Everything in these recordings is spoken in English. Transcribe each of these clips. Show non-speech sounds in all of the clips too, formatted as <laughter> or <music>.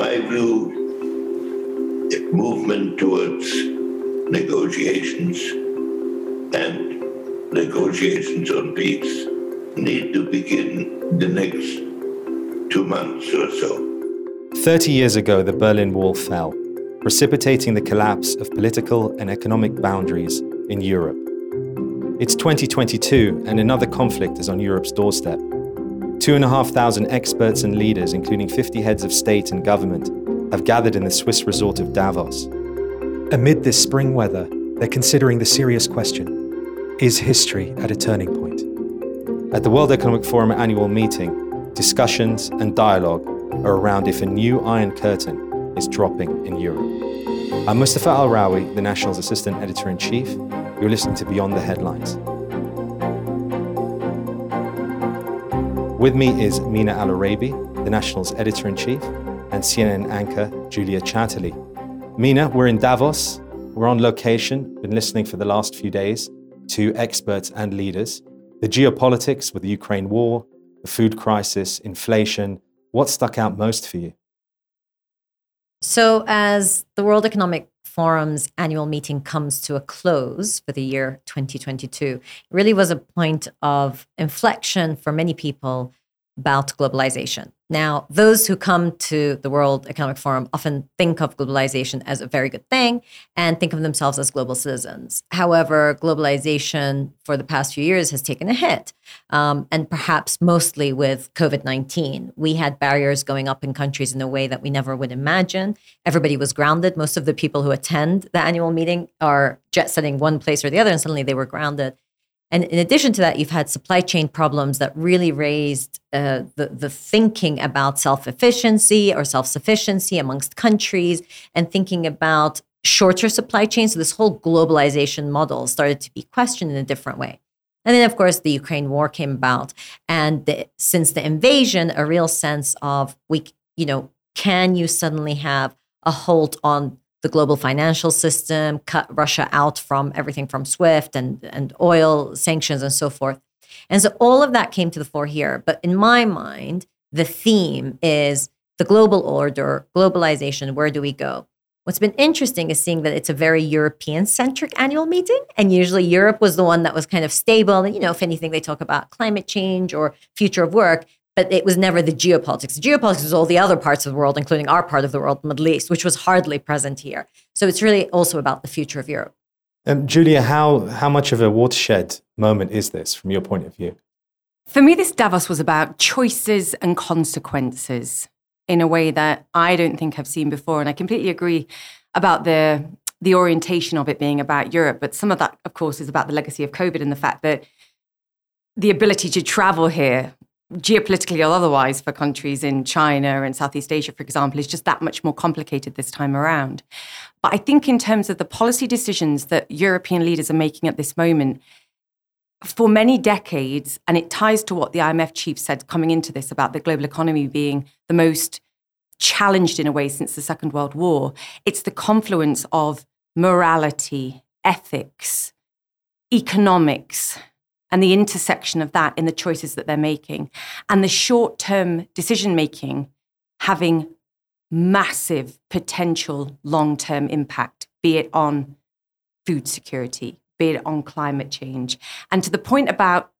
my view, movement towards negotiations and negotiations on peace need to begin the next two months or so. 30 years ago, the Berlin Wall fell, precipitating the collapse of political and economic boundaries in Europe. It's 2022, and another conflict is on Europe's doorstep. Two and a half thousand experts and leaders, including 50 heads of state and government, have gathered in the Swiss resort of Davos. Amid this spring weather, they're considering the serious question Is history at a turning point? At the World Economic Forum annual meeting, discussions and dialogue are around if a new Iron Curtain is dropping in Europe. I'm Mustafa Alrawi, the National's Assistant Editor in Chief. You're listening to Beyond the Headlines. With me is Mina Al-Oraibi, the National's Editor in Chief, and CNN anchor Julia Chatterley. Mina, we're in Davos. We're on location, been listening for the last few days to experts and leaders. The geopolitics with the Ukraine war, the food crisis, inflation. What stuck out most for you? So, as the World Economic Forum's annual meeting comes to a close for the year 2022, it really was a point of inflection for many people about globalization. Now, those who come to the World Economic Forum often think of globalization as a very good thing and think of themselves as global citizens. However, globalization for the past few years has taken a hit, um, and perhaps mostly with COVID 19. We had barriers going up in countries in a way that we never would imagine. Everybody was grounded. Most of the people who attend the annual meeting are jet setting one place or the other, and suddenly they were grounded. And in addition to that, you've had supply chain problems that really raised uh, the, the thinking about self efficiency or self sufficiency amongst countries and thinking about shorter supply chains. So, this whole globalization model started to be questioned in a different way. And then, of course, the Ukraine war came about. And the, since the invasion, a real sense of we, you know, can you suddenly have a hold on the global financial system, cut Russia out from everything from SWIFT and, and oil sanctions and so forth. And so all of that came to the fore here. But in my mind, the theme is the global order, globalization, where do we go? What's been interesting is seeing that it's a very European centric annual meeting. And usually Europe was the one that was kind of stable. And, you know, if anything, they talk about climate change or future of work but it was never the geopolitics. The geopolitics was all the other parts of the world, including our part of the world, the Middle East, which was hardly present here. So it's really also about the future of Europe. Um, Julia, how, how much of a watershed moment is this from your point of view? For me, this Davos was about choices and consequences in a way that I don't think I've seen before. And I completely agree about the, the orientation of it being about Europe. But some of that, of course, is about the legacy of COVID and the fact that the ability to travel here geopolitically or otherwise for countries in China and Southeast Asia, for example, is just that much more complicated this time around. But I think, in terms of the policy decisions that European leaders are making at this moment, for many decades, and it ties to what the IMF chief said coming into this about the global economy being the most challenged in a way since the Second World War, it's the confluence of morality, ethics, economics, and the intersection of that in the choices that they're making and the short term decision making having massive potential long term impact, be it on food security, be it on climate change. And to the point about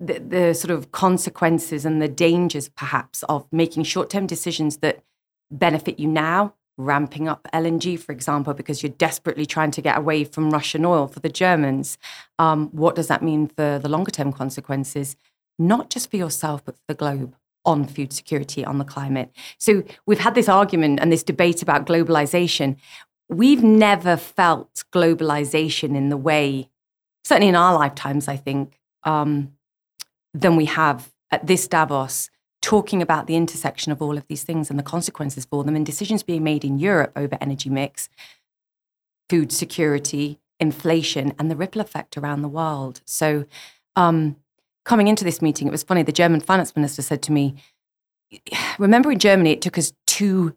the, the sort of consequences and the dangers, perhaps, of making short term decisions that benefit you now ramping up LNG, for example, because you're desperately trying to get away from Russian oil for the Germans. Um, what does that mean for the longer term consequences, not just for yourself, but for the globe? On food security, on the climate. So, we've had this argument and this debate about globalization. We've never felt globalization in the way, certainly in our lifetimes, I think, um, than we have at this Davos talking about the intersection of all of these things and the consequences for them and decisions being made in Europe over energy mix, food security, inflation, and the ripple effect around the world. So, um, coming into this meeting, it was funny. The German finance minister said to me, Remember in Germany, it took us two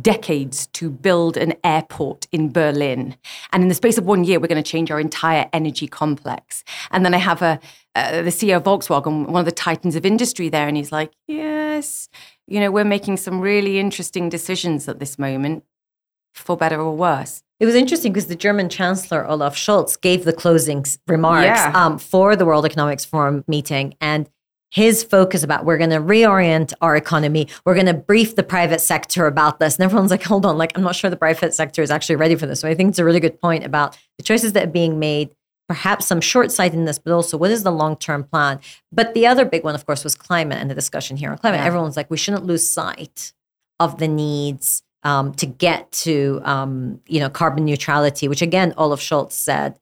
decades to build an airport in Berlin. And in the space of one year, we're going to change our entire energy complex. And then I have a, uh, the CEO of Volkswagen, one of the titans of industry there, and he's like, yes, you know, we're making some really interesting decisions at this moment, for better or worse. It was interesting because the German Chancellor Olaf Scholz gave the closing remarks Yeah. um, for the World Economics Forum meeting, and his focus about we're going to reorient our economy, we're going to brief the private sector about this, and everyone's like, hold on, like I'm not sure the private sector is actually ready for this. So I think it's a really good point about the choices that are being made. Perhaps some short sightedness, but also what is the long term plan? But the other big one, of course, was climate and the discussion here on climate. Yeah. Everyone's like, we shouldn't lose sight of the needs um, to get to um, you know carbon neutrality, which again Olaf Scholz said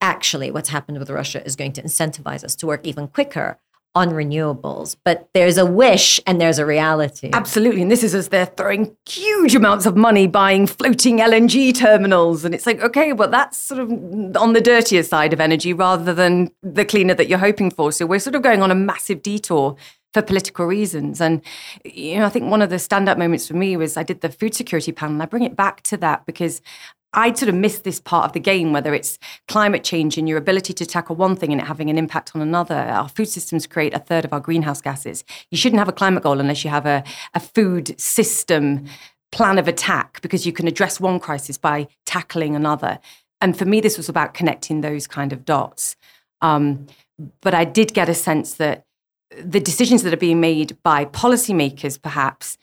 actually what's happened with Russia is going to incentivize us to work even quicker on renewables. But there's a wish and there's a reality. Absolutely. And this is as they're throwing huge amounts of money buying floating LNG terminals. And it's like, okay, well, that's sort of on the dirtier side of energy rather than the cleaner that you're hoping for. So we're sort of going on a massive detour for political reasons. And, you know, I think one of the stand up moments for me was I did the food security panel. I bring it back to that because I'd sort of missed this part of the game, whether it's climate change and your ability to tackle one thing and it having an impact on another. Our food systems create a third of our greenhouse gases. You shouldn't have a climate goal unless you have a, a food system plan of attack because you can address one crisis by tackling another. And for me, this was about connecting those kind of dots. Um, but I did get a sense that the decisions that are being made by policymakers, perhaps,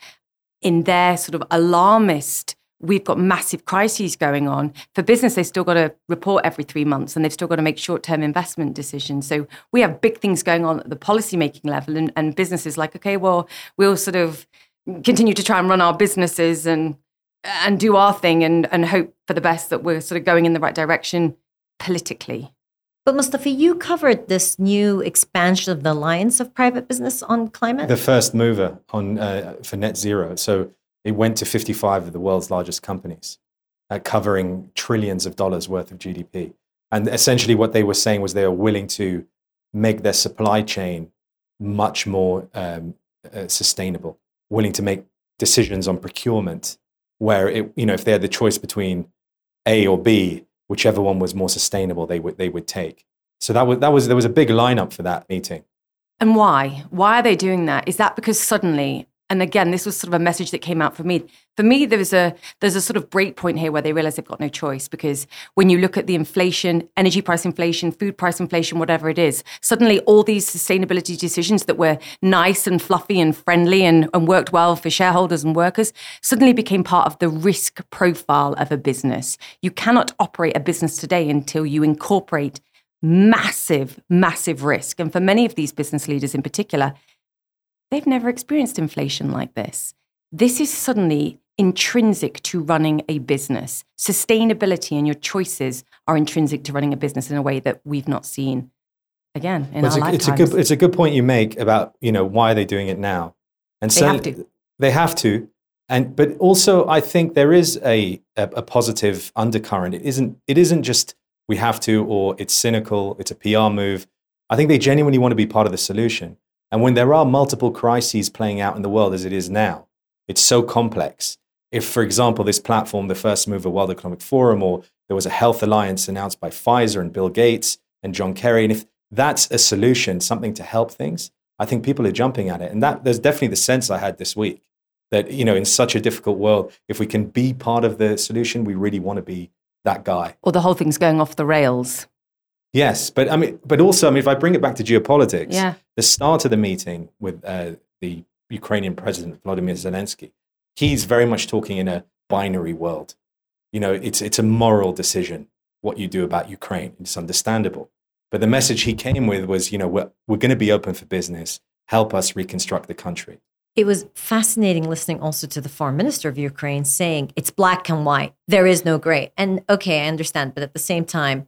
in their sort of alarmist we've got massive crises going on. For business, they've still got to report every three months and they've still got to make short term investment decisions. So we have big things going on at the policy making level, and, and businesses like, okay, well, we'll sort of continue to try and run our businesses and and do our thing and, and hope for the best that we're sort of going in the right direction politically. But Mustafa, you covered this new expansion of the alliance of private business on climate. the first mover on uh, for net zero. So it went to 55 of the world's largest companies, uh, covering trillions of dollars worth of GDP. And essentially, what they were saying was they are willing to make their supply chain much more um, uh, sustainable, willing to make decisions on procurement where it, you know, if they had the choice between A or B, whichever one was more sustainable, they would they would take. So that was that was there was a big lineup for that meeting. And why? Why are they doing that? Is that because suddenly, and again, this was sort of a message that came out for me. For me, there was a there's a sort of break point here where they realize they've got no choice because when you look at the inflation, energy price inflation, food price inflation, whatever it is, suddenly all these sustainability decisions that were nice and fluffy and friendly and, and worked well for shareholders and workers suddenly became part of the risk profile of a business. You cannot operate a business today until you incorporate massive, massive risk. And for many of these business leaders in particular, they've never experienced inflation like this. This is suddenly intrinsic to running a business. Sustainability and your choices are intrinsic to running a business in a way that we've not seen again in Well, it's, our a, it's a good it's a good point you make about you know why are they doing it now, and They have to. They have to, and but also I think there is a, a a positive undercurrent. It isn't it isn't just we have to or it's cynical. It's a PR move. I think they genuinely want to be part of the solution. And when there are multiple crises playing out in the world as it is now, it's so complex. If, for example, this platform, the First Mover World Economic Forum, or there was a health alliance announced by Pfizer and Bill Gates and John Kerry, and if that's a solution, something to help things, I think people are jumping at it. And that there's definitely the sense I had this week that, you know, in such a difficult world, if we can be part of the solution, we really want to be that guy. or the whole thing's going off the rails. Yes, but I mean, but also, I mean, if I bring it back to geopolitics, Yeah. the start of the meeting with uh, the Ukrainian president Vladimir Zelensky, he's very much talking in a binary world. You know, it's it's a moral decision what you do about Ukraine. It's understandable, but the message he came with was, you know, we're we're going to be open for business. Help us reconstruct the country. it was fascinating listening also to the foreign minister of Ukraine saying it's black and white. There is no gray. And okay, I understand. But at the same time,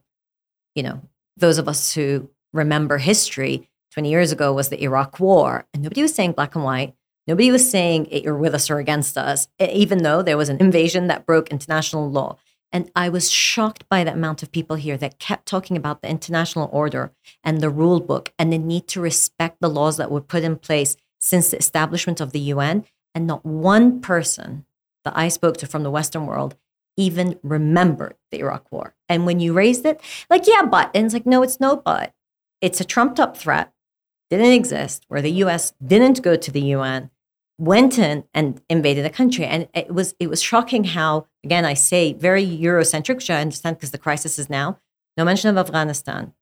you know, those of us who remember history 20 years ago was the Iraq war, and nobody was saying black and white. Nobody was saying "Eh, you're with us or against us, even though there was an invasion that broke international law. And I was shocked by the amount of people here that kept talking about the international order and the rule book and the need to respect the laws that were put in place since the establishment of the UN. And not one person that I spoke to from the Western world even remembered the Iraq war. And when you raised it, like, yeah, but, and it's like, no, it's no but. It's a trumped up threat, didn't exist, where the US didn't go to the UN, went in and invaded a country. And it was it was shocking how, again, I say very Eurocentric, which I understand because the crisis is now, no mention of Afghanistan.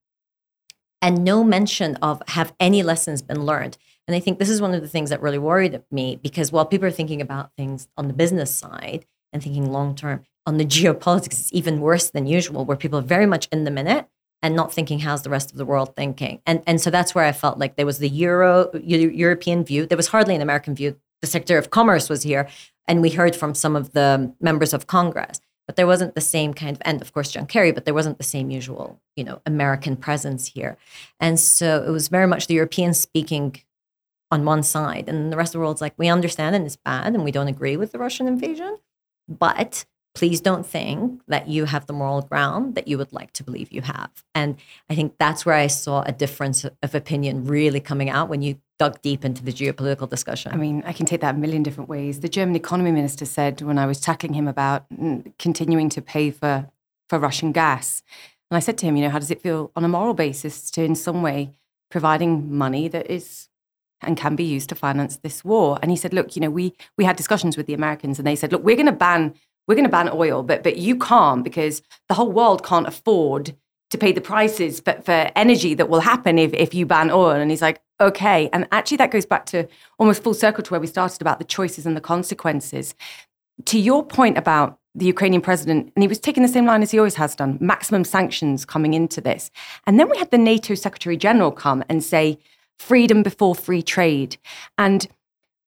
And no mention of have any lessons been learned. And I think this is one of the things that really worried me because while people are thinking about things on the business side and thinking long term, on the geopolitics, it's even worse than usual, where people are very much in the minute and not thinking how's the rest of the world thinking. And and so that's where I felt like there was the Euro European view. There was hardly an American view. The Secretary of Commerce was here, and we heard from some of the members of Congress. But there wasn't the same kind of, and of course John Kerry, but there wasn't the same usual, you know, American presence here. And so it was very much the European speaking on one side, and the rest of the world's like, we understand and it's bad, and we don't agree with the Russian invasion, but please don't think that you have the moral ground that you would like to believe you have. And I think that's where I saw a difference of opinion really coming out when you dug deep into the geopolitical discussion. I mean, I can take that a million different ways. The German economy minister said when I was tackling him about mm, continuing to pay for, for Russian gas, and I said to him, you know, how does it feel on a moral basis to, in some way, providing money that is and can be used to finance this war. And he said, look, you know, we we had discussions with the Americans and they said, look, we're going to ban we're going to ban oil, but but you can't because the whole world can't afford to pay the prices for, for energy that will happen if, if you ban oil. And he's like, okay. And actually, that goes back to almost full circle to where we started about the choices and the consequences. To your point about the Ukrainian president, and he was taking the same line as he always has done maximum sanctions coming into this. And then we had the NATO Secretary General come and say, freedom before free trade. And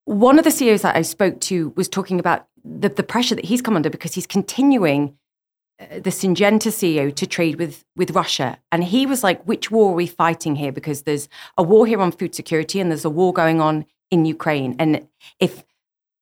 one of the CEOs that I spoke to was talking about the, the pressure that he's come under because he's continuing uh, the Syngenta CEO to trade with with Russia, and he was like, "Which war are we fighting here? Because there's a war here on food security, and there's a war going on in Ukraine. And if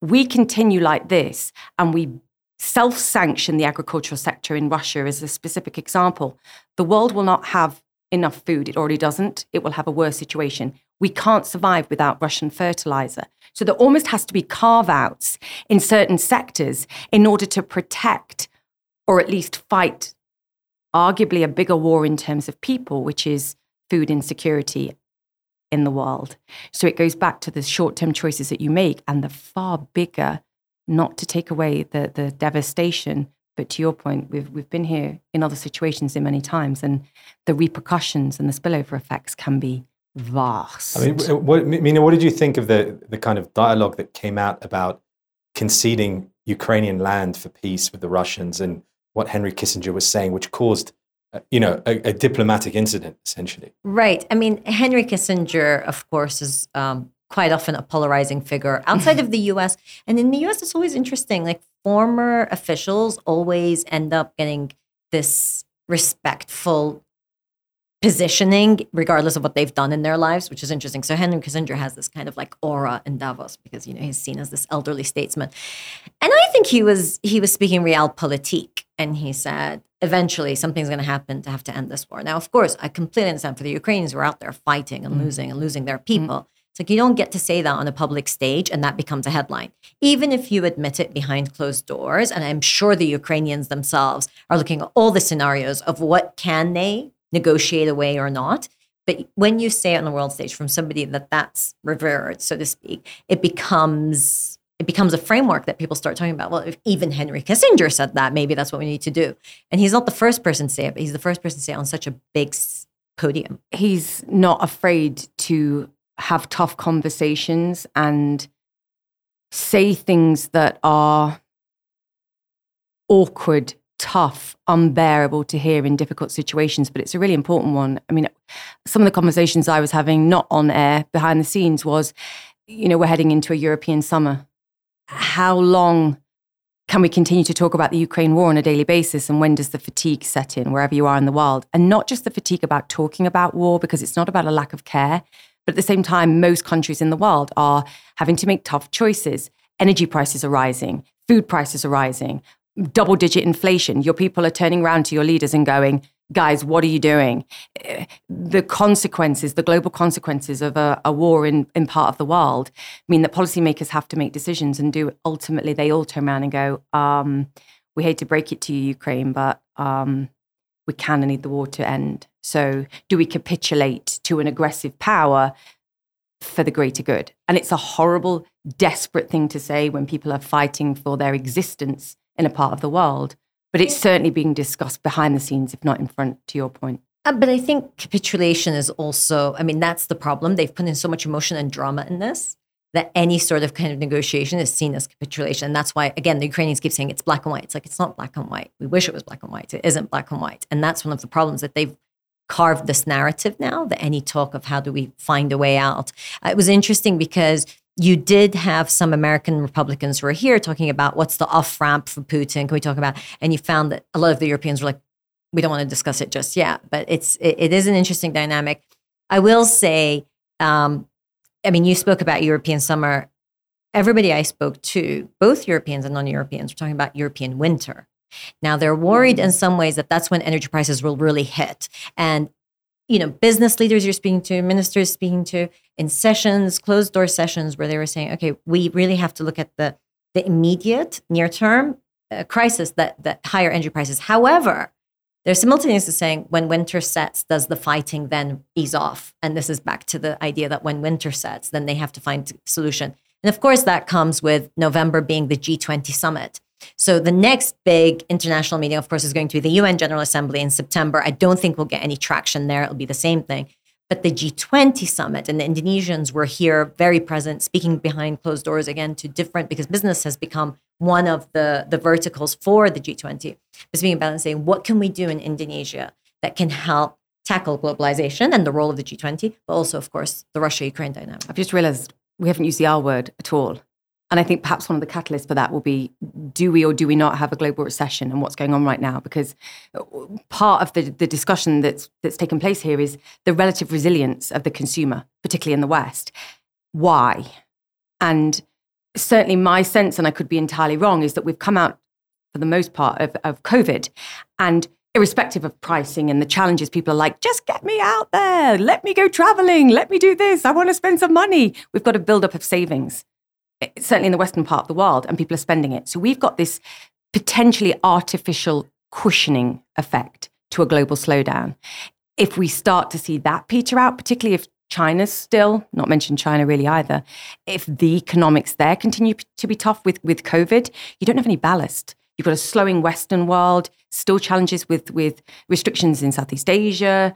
we continue like this, and we self-sanction the agricultural sector in Russia as a specific example, the world will not have enough food. It already doesn't. It will have a worse situation. We can't survive without Russian fertilizer. So there almost has to be carve outs in certain sectors in order to protect or at least fight arguably a bigger war in terms of people, which is food insecurity in the world. So it goes back to the short term choices that you make and the far bigger, not to take away the, the devastation. But to your point, we've, we've been here in other situations in many times, and the repercussions and the spillover effects can be vast. I mean, what, Mina, what did you think of the the kind of dialogue that came out about conceding Ukrainian land for peace with the Russians and what Henry Kissinger was saying, which caused, uh, you know, a, a, diplomatic incident essentially. Right. I mean, Henry Kissinger, of course, is um, quite often a polarizing figure outside of the <laughs> U.S. And in the U.S., it's always interesting. Like former officials always end up getting this respectful positioning regardless of what they've done in their lives which is interesting so henry kissinger has this kind of like aura in davos because you know he's seen as this elderly statesman and i think he was he was speaking realpolitik and he said eventually something's going to happen to have to end this war now of course i completely understand for the ukrainians who are out there fighting and mm. losing and losing their people mm. Like you don't get to say that on a public stage and that becomes a headline. Even if you admit it behind closed doors, and I'm sure the Ukrainians themselves are looking at all the scenarios of what can they negotiate away or not. But when you say it on the world stage from somebody that that's revered, so to speak, it becomes it becomes a framework that people start talking about. Well, if even Henry Kissinger said that, maybe that's what we need to do. And he's not the first person to say it, but he's the first person to say it on such a big podium. He's not afraid to have tough conversations and say things that are awkward tough, unbearable to hear in difficult situations, but it's a really important one. I mean, some of the conversations I was having, not on air, behind the scenes, was, you know, we're heading into a European summer. How long can we continue to talk about the Ukraine war on a daily basis? And when does the fatigue set in wherever you are in the world? And not just the fatigue about talking about war, because it's not about a lack of care, but at the same time, most countries in the world are having to make tough choices. Energy prices are rising, food prices are rising, double digit inflation, your people are turning around to your leaders and going, guys, what are you doing? Eh, the consequences, the global consequences of a, a, war in, in part of the world mean that policymakers have to make decisions and do ultimately they all turn around and go, um, we hate to break it to you, Ukraine, but um, we of need the war to end. So do we capitulate to an aggressive power for the greater good? And it's a horrible, desperate thing to say when people are fighting for their existence in a part of the world but it's certainly being discussed behind the scenes, if not in front, to your point. Uh, but I think capitulation is also, I mean, that's the problem. They've put in so much emotion and drama in this that any sort of kind of negotiation is seen as capitulation. And that's why, again, the Ukrainians keep saying it's black and white. It's like, it's not black and white. We wish it was black and white. It isn't black and white. And that's one of the problems that they've carved this narrative now that any talk of how do we find a way out. Uh, it was interesting because you did have some American Republicans who were here talking about what's the off ramp for Putin. Can we talk about? And you found that a lot of the Europeans were like, we don't want to discuss it just yet. But it's it, it is an interesting dynamic. I will say, um, I mean, you spoke about European summer. Everybody I spoke to, both Europeans and non-Europeans, were talking about European winter. Now they're worried in some ways that that's when energy prices will really hit. And you know, business leaders you're speaking to, ministers speaking to in sessions, closed door sessions, where they were saying, okay, we really have to look at the the immediate near term uh, crisis that that higher energy prices. However, they're simultaneously saying when winter sets, does the fighting then ease off? And this is back to the idea that when winter sets, then they have to find a solution. And of course, that comes with November being the G20 summit. So the next big international meeting, of course, is going to be the UN General Assembly in September. I don't think we'll get any traction there. It'll be the same thing. But the G20 summit and the Indonesians were here very present, speaking behind closed doors again to different, because business has become one of the, the verticals for the G20. Speaking about and saying, what can we do in Indonesia that can help tackle globalization and the role of the G20, but also, of course, the Russia Ukraine dynamic? I've just realized we haven't used the R word at all. And I think perhaps one of the catalysts for that will be do we or do we not have a global recession and what's going on right now? Because uh, part of the, the discussion that's, that's taken place here is the relative resilience of the consumer, particularly in the West. Why? And certainly my sense, and I could be entirely wrong, is that we've come out for the most part of, of COVID and irrespective of pricing and the challenges, people are like, just get me out there. Let me go traveling. Let me do this. I want to spend some money. We've got a build up of savings Eh, certainly in the western part of the world, and people are spending it. So we've got this potentially artificial cushioning effect to a global slowdown. If we start to see that peter out, particularly if China's still, not mentioned China really either, if the economics there continue to be tough with, with COVID, you don't have any ballast. You've got a slowing Western world, still challenges with, with restrictions in Southeast Asia,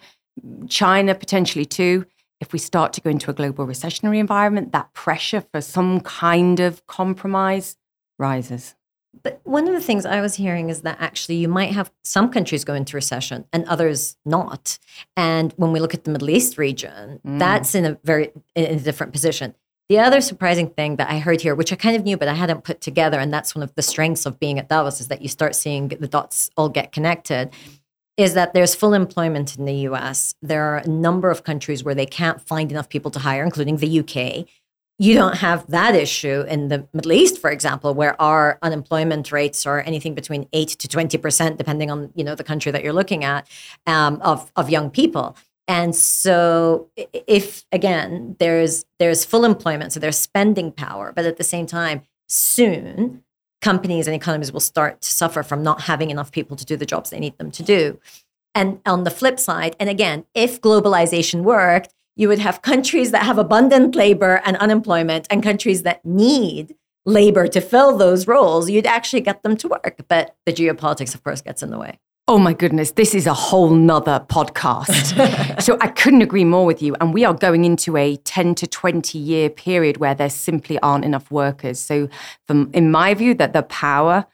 China potentially too if we start to go into a global recessionary environment, that pressure for some kind of compromise rises. But one of the things I was hearing is that actually you might have some countries go into recession and others not. And when we look at the Middle East region, mm. that's in a very in a different position. The other surprising thing that I heard here, which I kind of knew but I hadn't put together, and that's one of the strengths of being at Davos, is that you start seeing the dots all get connected is that there's full employment in the US. There are a number of countries where they can't find enough people to hire, including the UK. You don't have that issue in the Middle East, for example, where our unemployment rates are anything between eight to twenty percent, depending on you know the country that you're looking at, um, of of young people. And so, if again there's there's full employment, so there's spending power, but at the same time, soon companies and economies will start to suffer from not having enough people to do the jobs they need them to do. And on the flip side, and again, if globalization worked, you would have countries that have abundant labor and unemployment and countries that need labor to fill those roles. You'd actually get them to work. But the geopolitics, of course, gets in the way. Oh my goodness, this is a whole nother podcast. <laughs> so I couldn't agree more with you. And we are going into a 10 to 20 year period where there simply aren't enough workers. So, from, in my view, that the power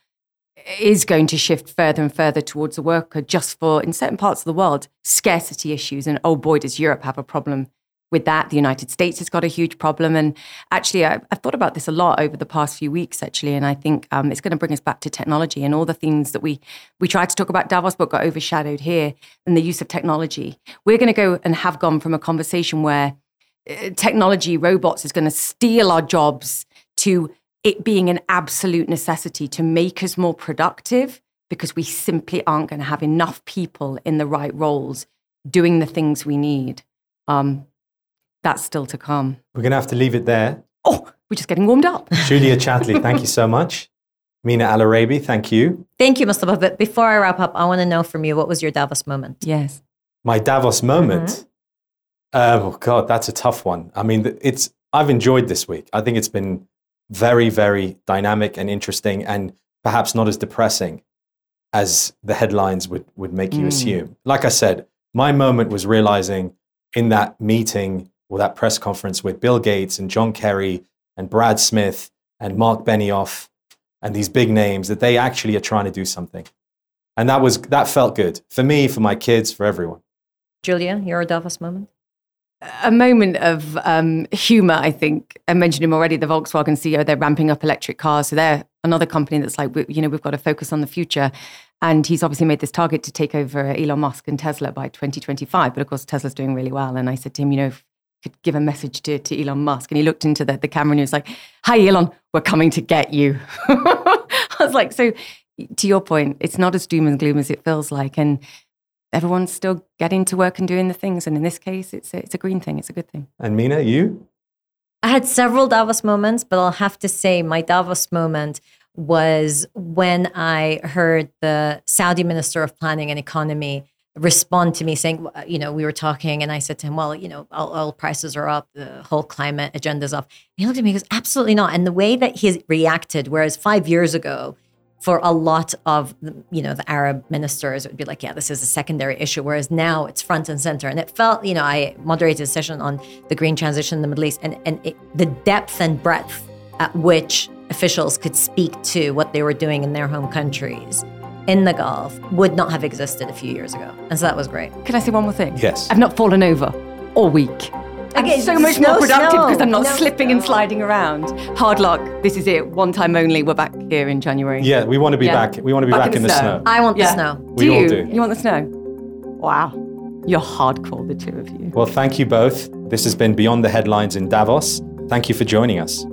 is going to shift further and further towards the worker just for, in certain parts of the world, scarcity issues. And oh boy, does Europe have a problem with that. The United States has got a huge problem. And actually, I, have thought about this a lot over the past few weeks, actually. And I think um, it's going to bring us back to technology and all the things that we, we tried to talk about Davos, but got overshadowed here and the use of technology. We're going to go and have gone from a conversation where uh, technology, robots is going to steal our jobs to it being an absolute necessity to make us more productive because we simply aren't going to have enough people in the right roles doing the things we need. Um, that's still to come. We're going to have to leave it there. Oh, we're just getting warmed up. <laughs> Julia Chatterley, thank you <laughs> so much. Mina Al-Oraibi, thank you. Thank you, Mustafa. But before I wrap up, I want to know from you what was your Davos moment? Yes. My Davos moment. Mm-hmm. Oh God, that's a tough one. I mean, it's I've enjoyed this week. I think it's been very, very dynamic and interesting, and perhaps not as depressing as the headlines would would make you Mm. assume. Like I said, my moment was realizing in that meeting or that press conference with Bill Gates and John Kerry and Brad Smith and Marc Benioff and these big names that they actually are trying to do something. And that was that felt good for me, for my kids, for everyone. Julia, your Davos moment? a moment of um, humor, I think. I mentioned him already, the Volkswagen CEO, they're ramping up electric cars. So they're another company that's like, we- you know, we've got to focus on the future. And he's obviously made this target to take over Elon Musk and Tesla by 2025. But of course, Tesla's doing really well. And I said to him, you know, if you could give a message to, to Elon Musk. And he looked into the, the camera and he was like, Hi, Elon, we're coming to get you. <laughs> I was like, So to your point, it's not as doom and gloom as it feels like. And everyone's still getting to work and doing the things. And in this case, it's a, it's a green thing. It's a good thing. And Mina, you? I had several Davos moments, but I'll have to say my Davos moment was when I heard the Saudi Minister of Planning and Economy respond to me saying, uh, you know, we were talking and I said to him, well, you know, oil prices are up, the whole climate agenda's up. And he looked at me and goes, absolutely not. And the way that he reacted, whereas five years ago, for a lot of you know the Arab ministers, it would be like, yeah, this is a secondary issue. Whereas now it's front and center, and it felt, you know, I moderated a session on the green transition in the Middle East, and and it, the depth and breadth at which officials could speak to what they were doing in their home countries in the Gulf would not have existed a few years ago, and so that was great. Can I say one more thing? Yes. I've not fallen over all week. I'm Okay, so much no more productive snow, because I'm not no slipping and sliding around. Hard luck. This is it. One time only. We're back here in January. Yeah, we want to be Yeah. back. We want to be back, in the snow. I want Yeah. the snow. We do all you? do. You want the snow? Wow. You're hardcore, the two of you. Well, thank you both. This has been Beyond the Headlines in Davos. Thank you for joining us.